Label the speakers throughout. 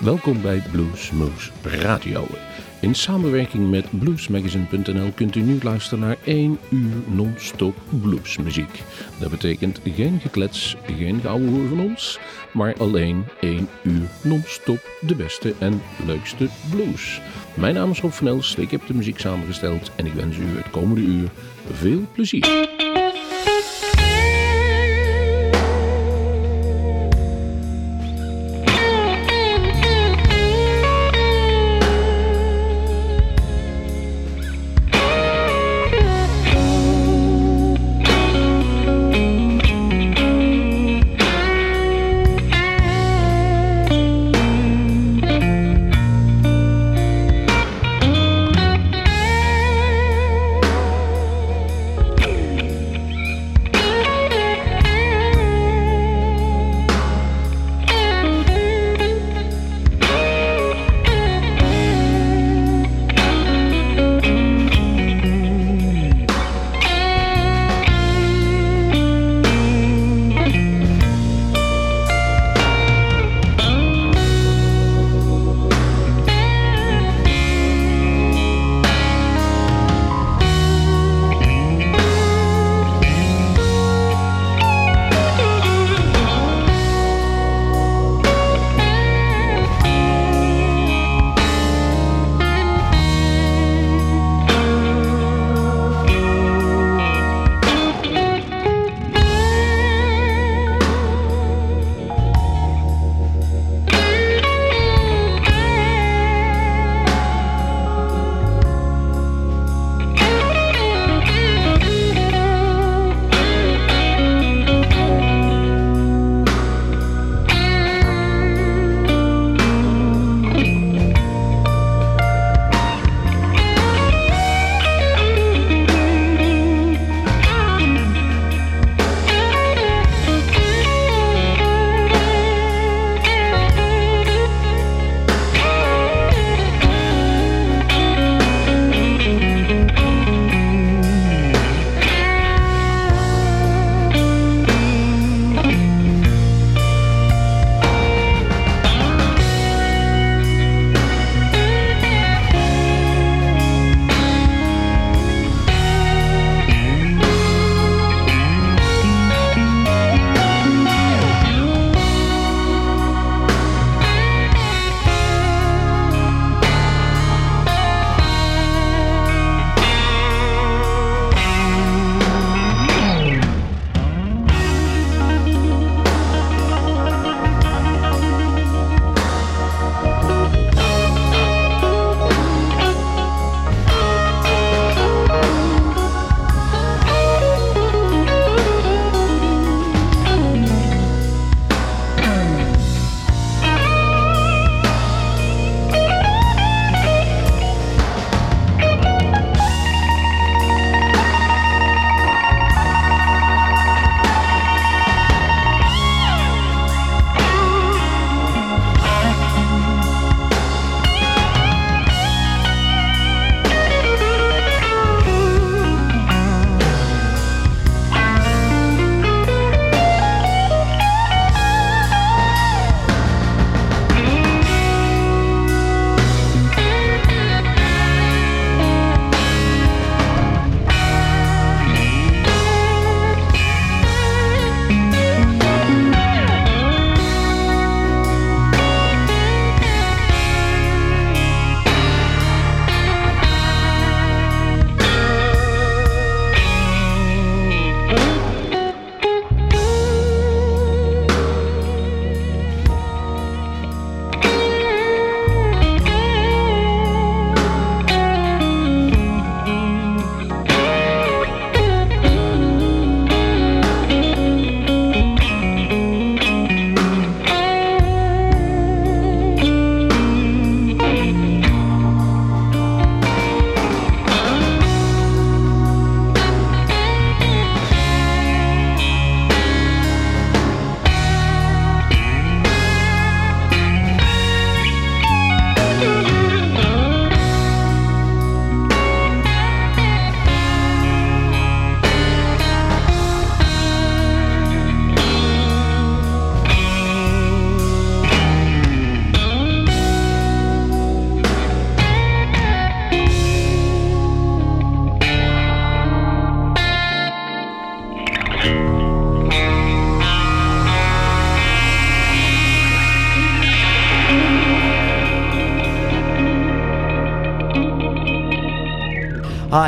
Speaker 1: Welkom bij Bluesmoose Radio. In samenwerking met bluesmagazine.nl kunt u nu luisteren naar 1 uur non-stop bluesmuziek. Dat betekent geen geklets, geen gouden van ons, maar alleen 1 uur non-stop de beste en leukste blues. Mijn naam is Rob van Els, ik heb de muziek samengesteld en ik wens u het komende uur veel plezier.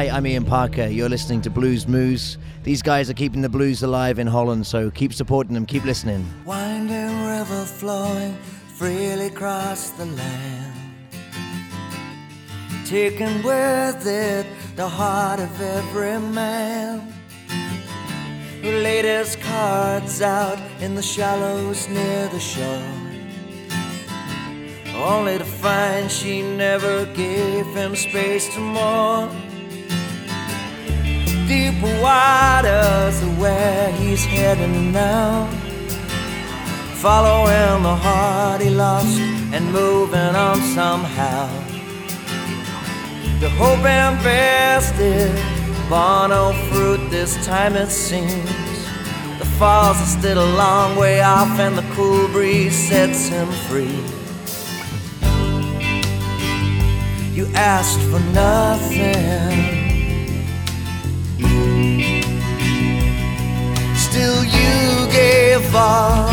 Speaker 2: Hi, I'm Ian Parker. You're listening to Blues Moose. These guys are keeping the blues alive in Holland, so keep supporting them, keep listening.
Speaker 3: Winding river flowing freely across the land, taking with it the heart of every man who laid his cards out in the shallows near the shore only to find she never gave him space to more deeper waters where he's heading now. Following the heart he lost and moving on somehow. The hope and best is no fruit this time it seems. The falls are still a long way off and the cool breeze sets him free. You asked for nothing still you gave up.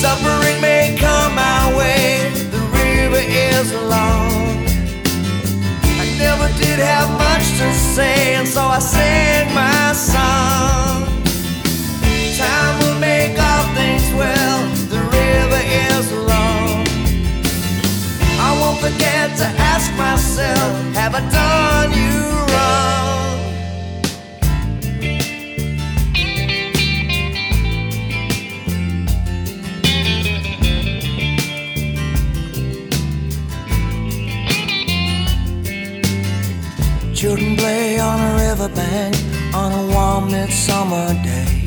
Speaker 3: Suffering may come my way, the river is long. I never did have much to say, and so I sang my song. Time will make all things well, the river is long. I won't forget to ask myself, have I done you wrong? Children play on a riverbank on a warm midsummer day.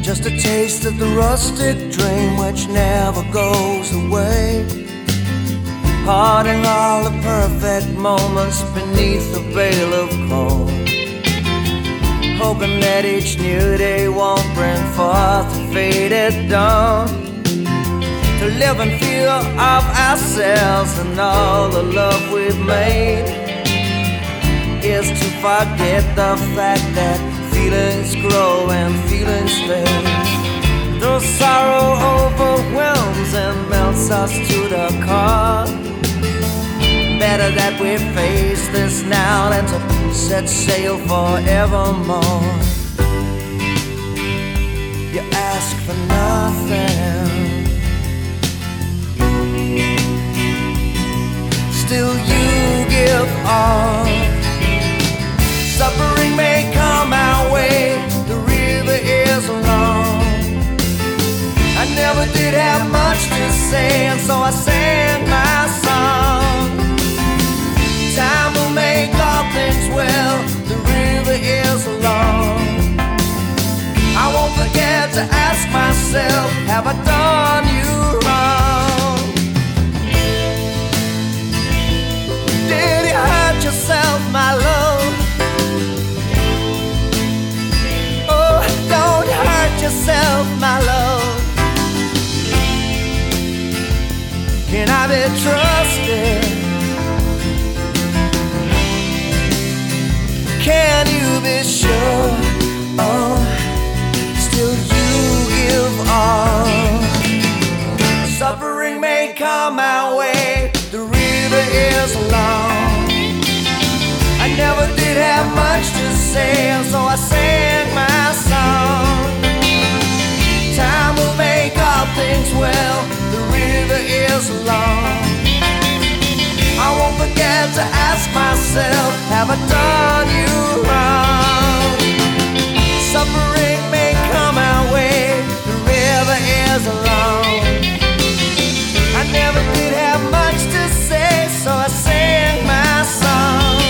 Speaker 3: Just a taste of the rustic dream which never goes away. Parting all the perfect moments beneath the veil of cold. Hoping that each new day won't bring forth a faded dawn to live in fear of ourselves and all the love we've made is to forget the fact that feelings grow and feelings fade. The sorrow overwhelms and melts us to the core. Better that we face this now than to set sail forevermore. You ask for nothing. Still you give all Suffering may come our way, the river is long. I never did have much to say, and so I sang my song. Time will make all things well, the river is long. I won't forget to ask myself, have I done you wrong? Did you hurt yourself, my love? Yourself, my love. Can I be trusted? Can you be sure? Oh, still you give all. Suffering may come my way, the river is long. I never did have much to say, so I myself, have I done you wrong? Suffering may come our way. The river is long. I never did have much to say, so I sang my song.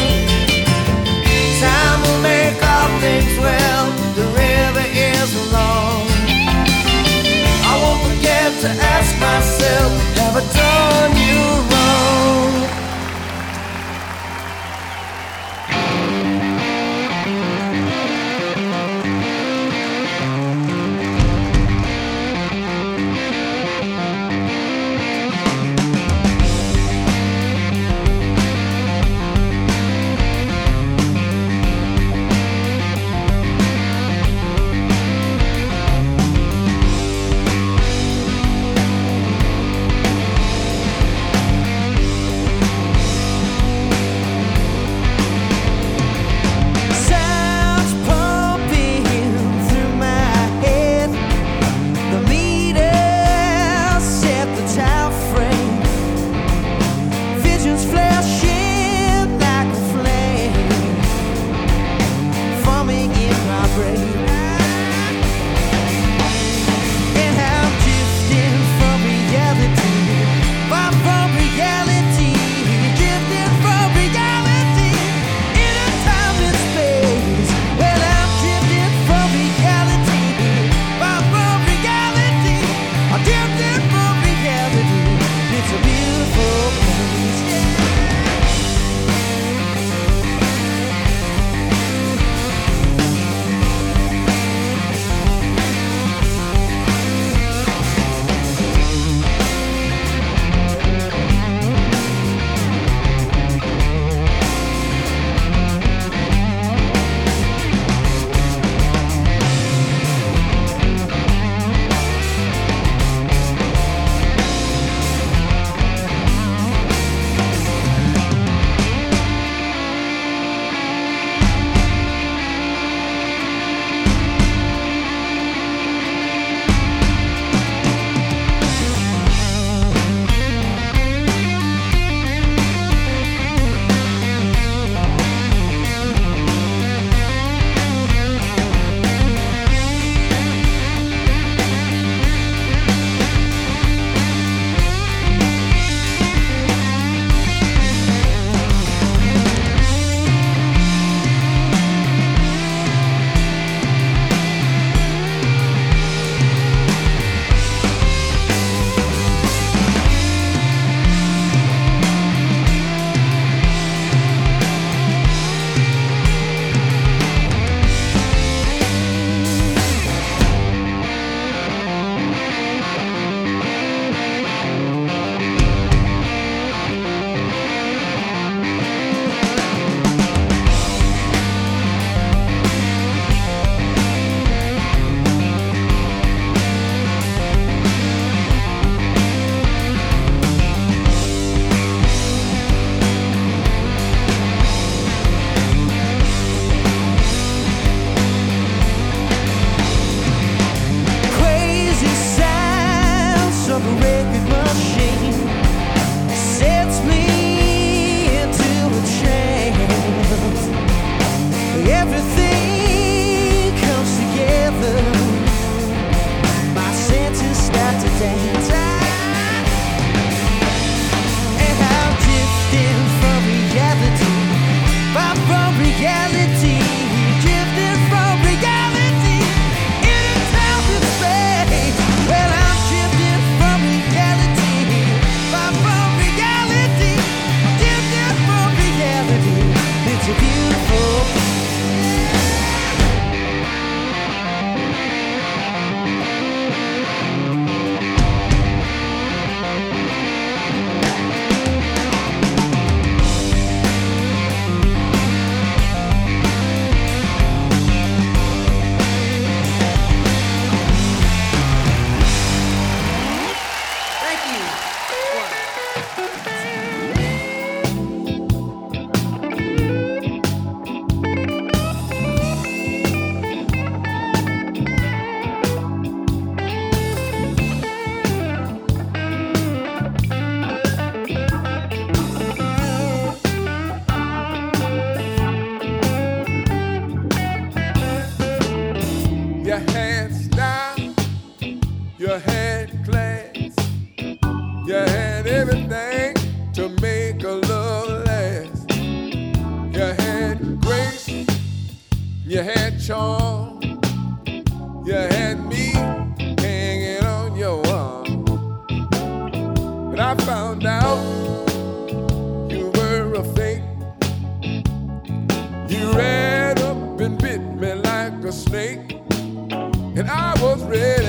Speaker 3: Time will make all things well. The river is long I won't
Speaker 4: forget to ask I found out you were a fake. You ran up and bit me like a snake, and I was ready.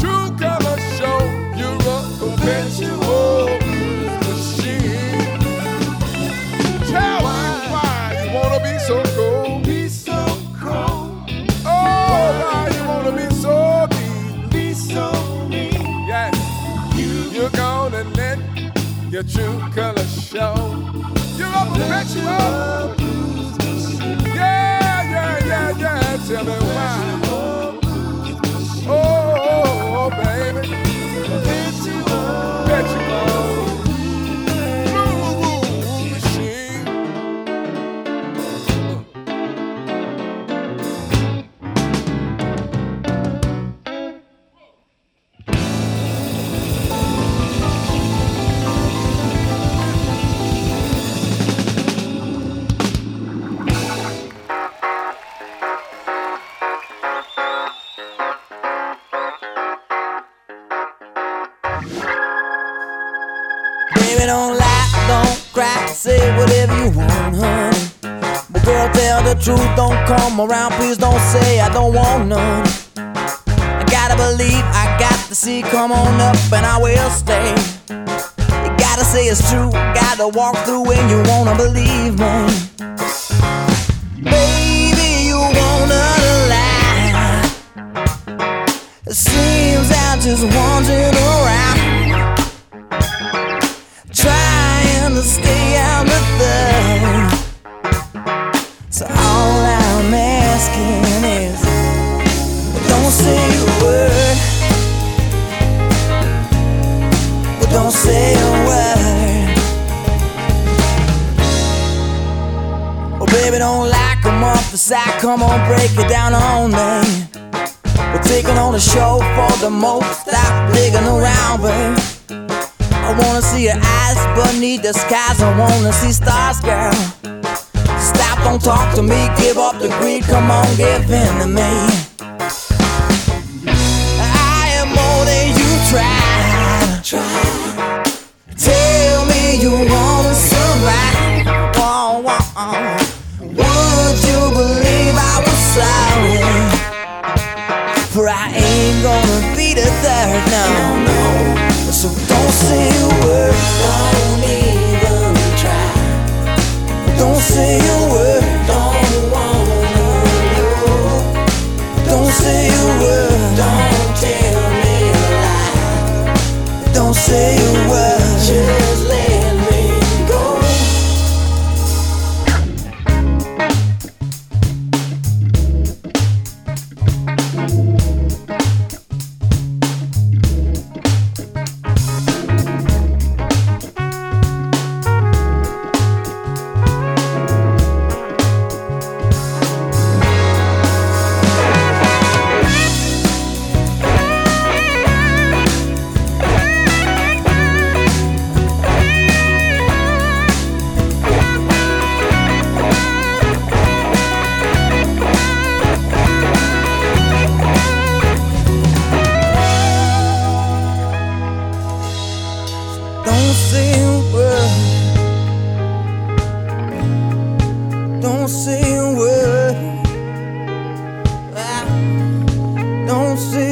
Speaker 4: Show you're a blues machine. Tell me why you wanna be so cold. Oh, why you wanna be so mean. Yes. you're gonna let your true color show. You're a perpetual blues machine. Yeah, yeah, yeah, yeah. Tell me why. Oh.
Speaker 5: Around, please don't say I don't want none. I gotta believe, I got to see, come on up and I will stay. You gotta say it's true, gotta walk through when you wanna believe me. Baby, you wanna lie. It seems I'm just wandering around, say a word. Oh, baby, don't like 'em off the side. Come on, break it down on me. We're taking on the show for the most. Stop digging around, babe. I wanna see your eyes beneath the skies. I wanna see stars, girl. Stop, don't talk to me. Give up the greed. Come on, give in to me. I am more than you tried. Tell me you wanna survive. Whoa, whoa. Would you believe I was sorry? For I ain't gonna be the third, no, no. So don't say a word, don't even try. Don't say a word, don't wanna know. Don't say a word, don't tell me a lie. Don't say a word, Don't say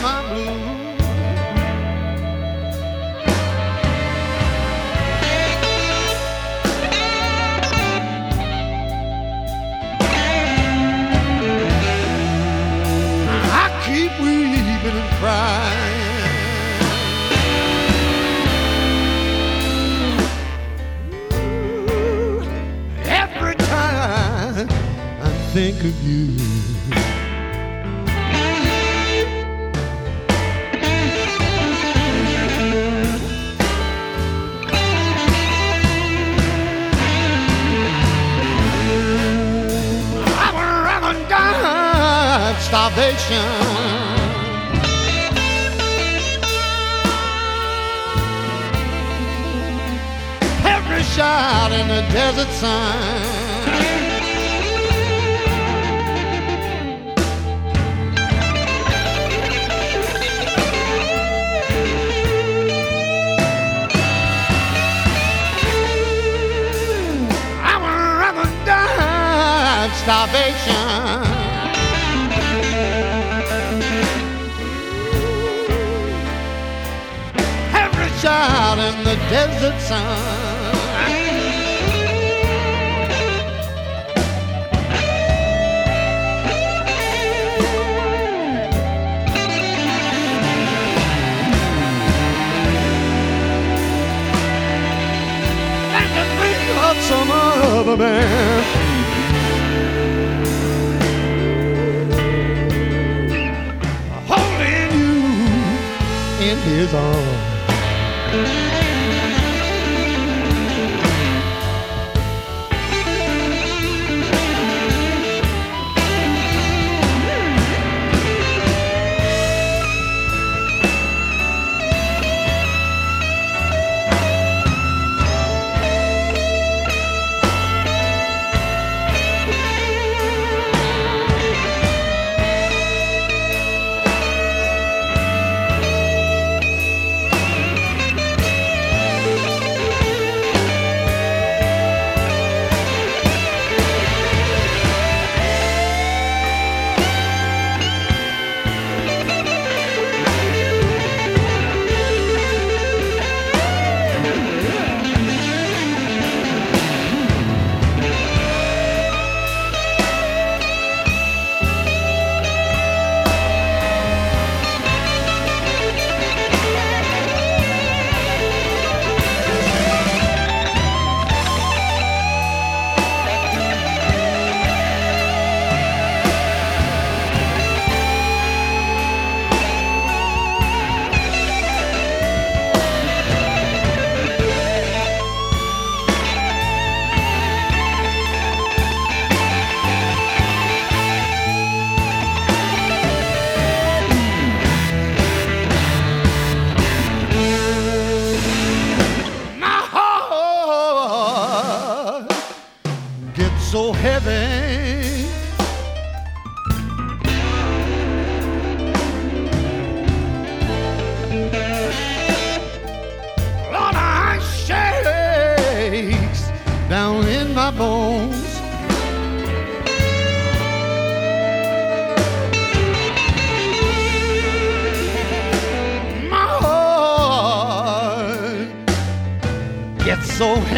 Speaker 6: keep weeping and crying. Ooh, every time I think of you.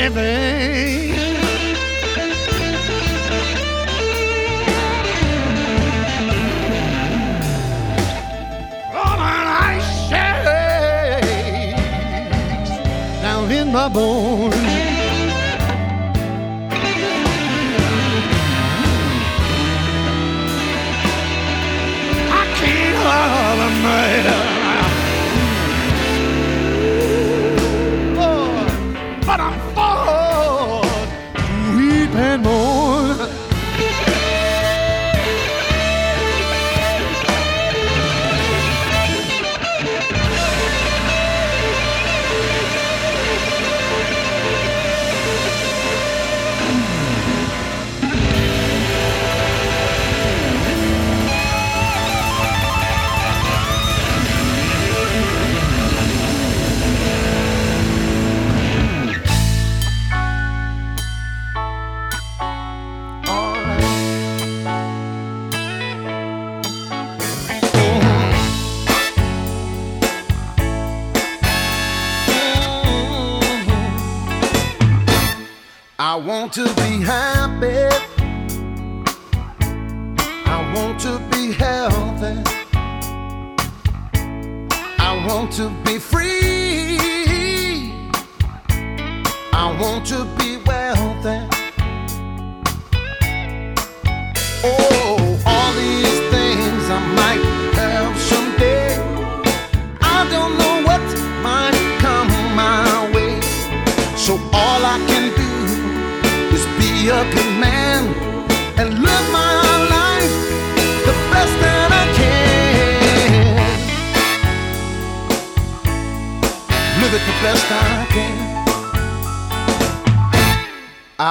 Speaker 6: anything. Oh, an ice shakes down in my bones.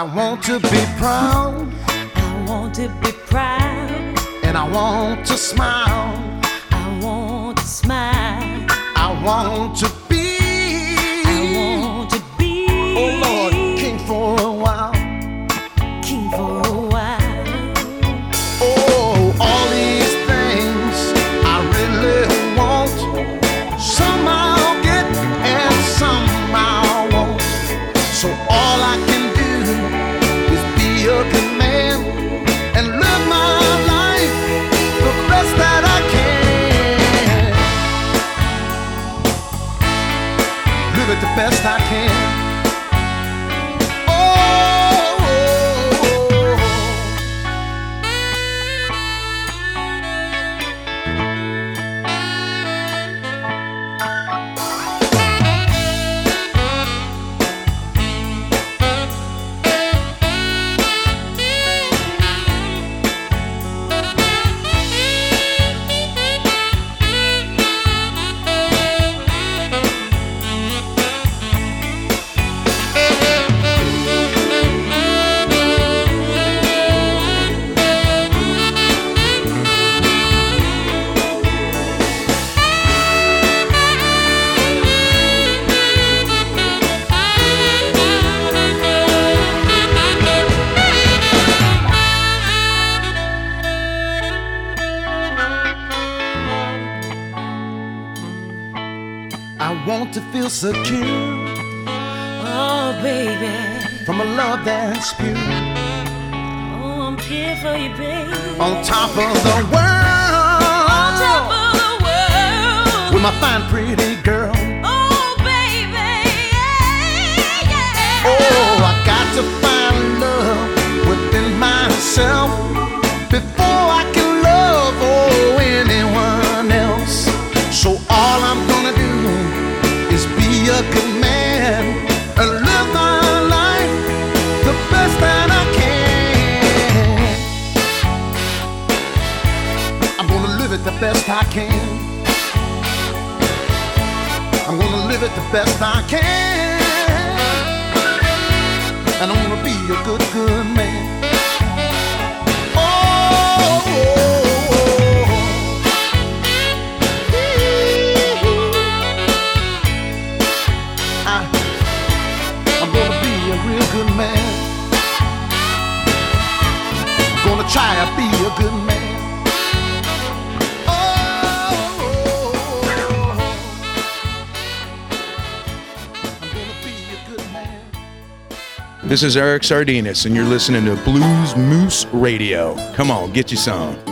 Speaker 6: I
Speaker 7: want to be proud
Speaker 3: I want to be proud.
Speaker 7: and I want to smile.
Speaker 3: I want to smile.
Speaker 7: I want to
Speaker 3: To
Speaker 7: feel secure
Speaker 3: Oh, baby.
Speaker 7: from a love that's pure.
Speaker 3: Oh, I'm here for you, baby.
Speaker 7: On top of the world,
Speaker 3: On top of the world.
Speaker 7: with my fine, pretty girl.
Speaker 3: Oh, baby. Yeah, yeah.
Speaker 7: Oh, I got to find love within myself it the best I can. I'm gonna live it the best I can. And I'm gonna be a good, good man. Oh, I, I'm gonna be a real good man. I'm gonna try to be a good man.
Speaker 8: This is Eric Sardinas, and you're listening to Blues Moose Radio. Come on, get you some.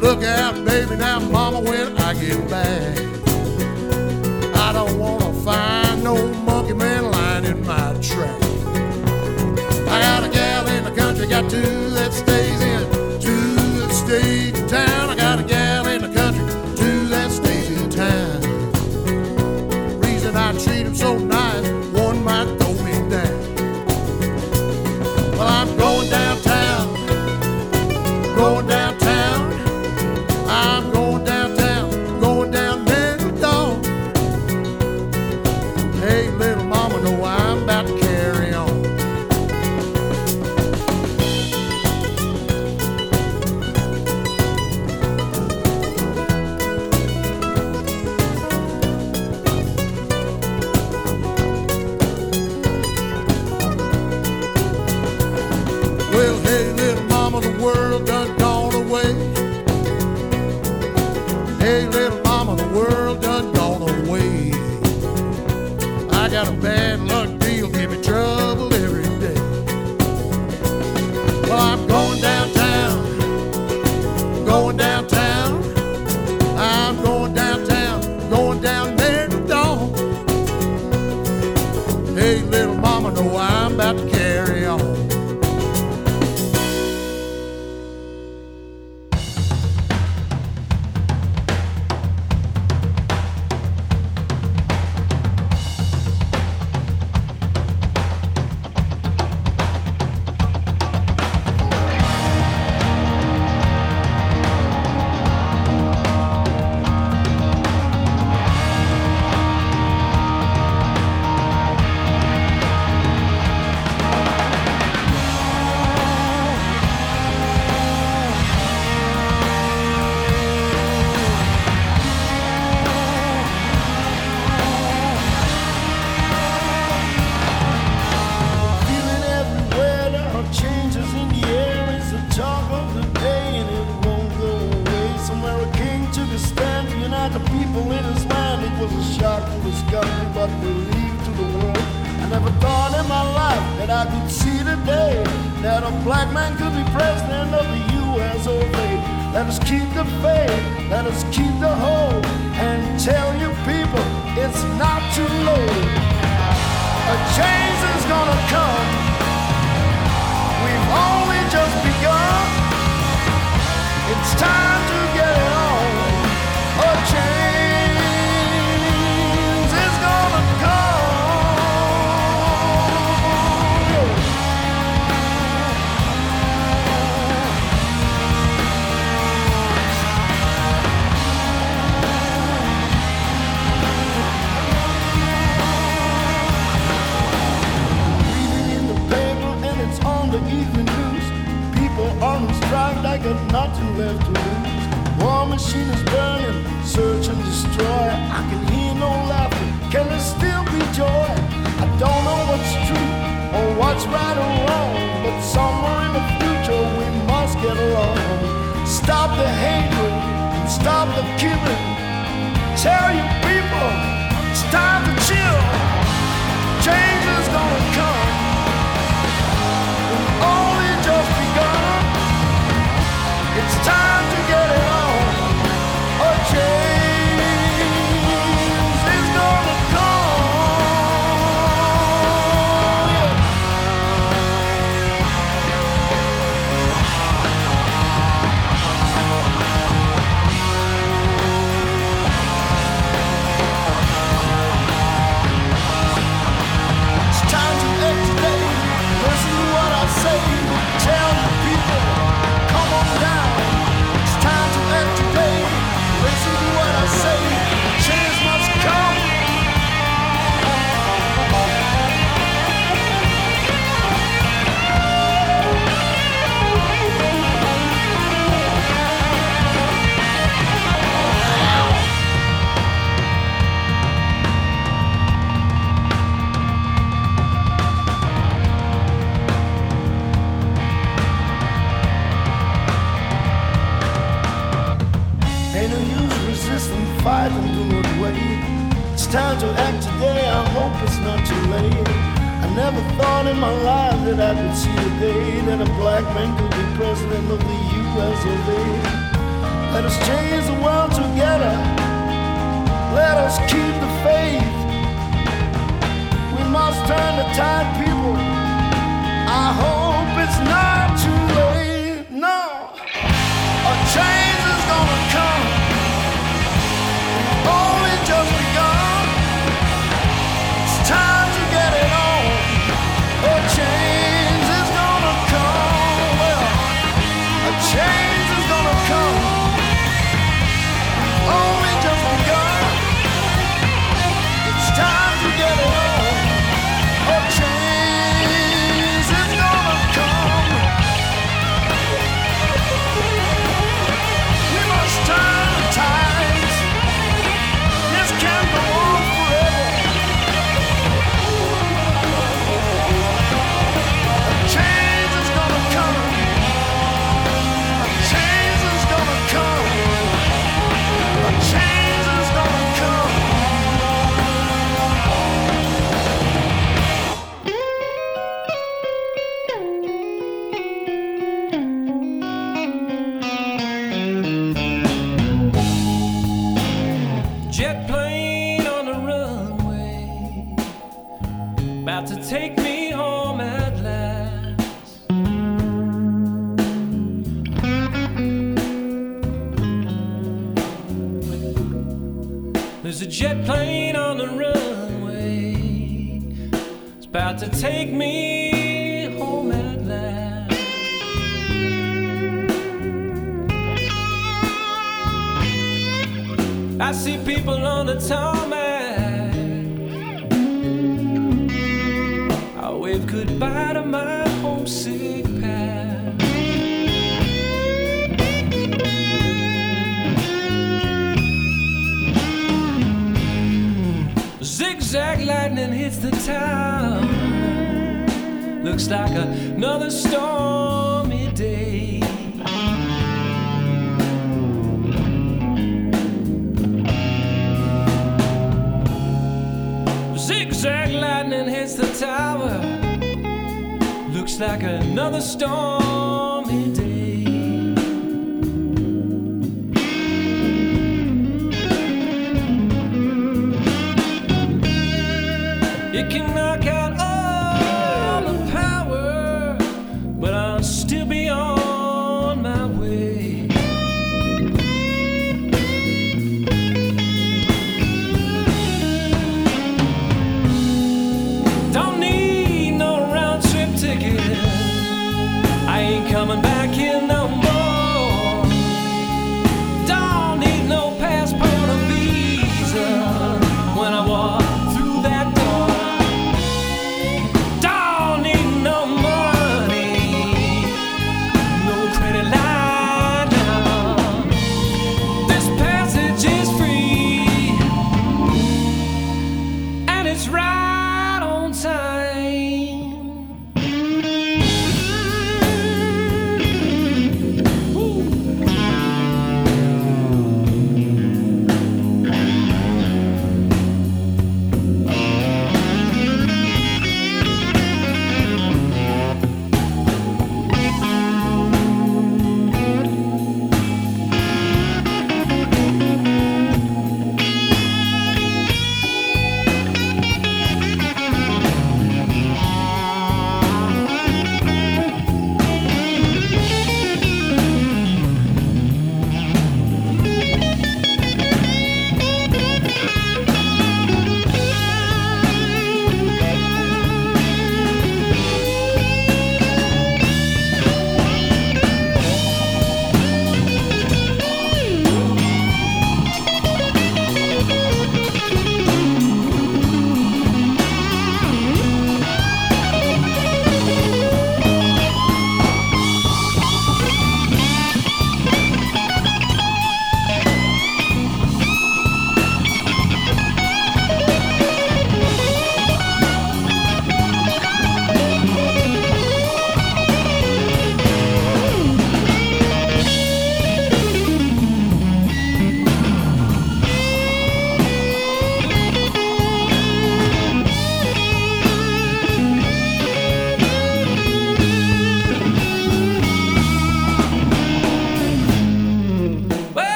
Speaker 9: Look out, baby, now, mama, when I get back. I don't wanna find no monkey man lying in my track. I got a gal in the country, got two that stays in, two that stays in town. I against the
Speaker 10: tower. Looks like another stormy day. It cannot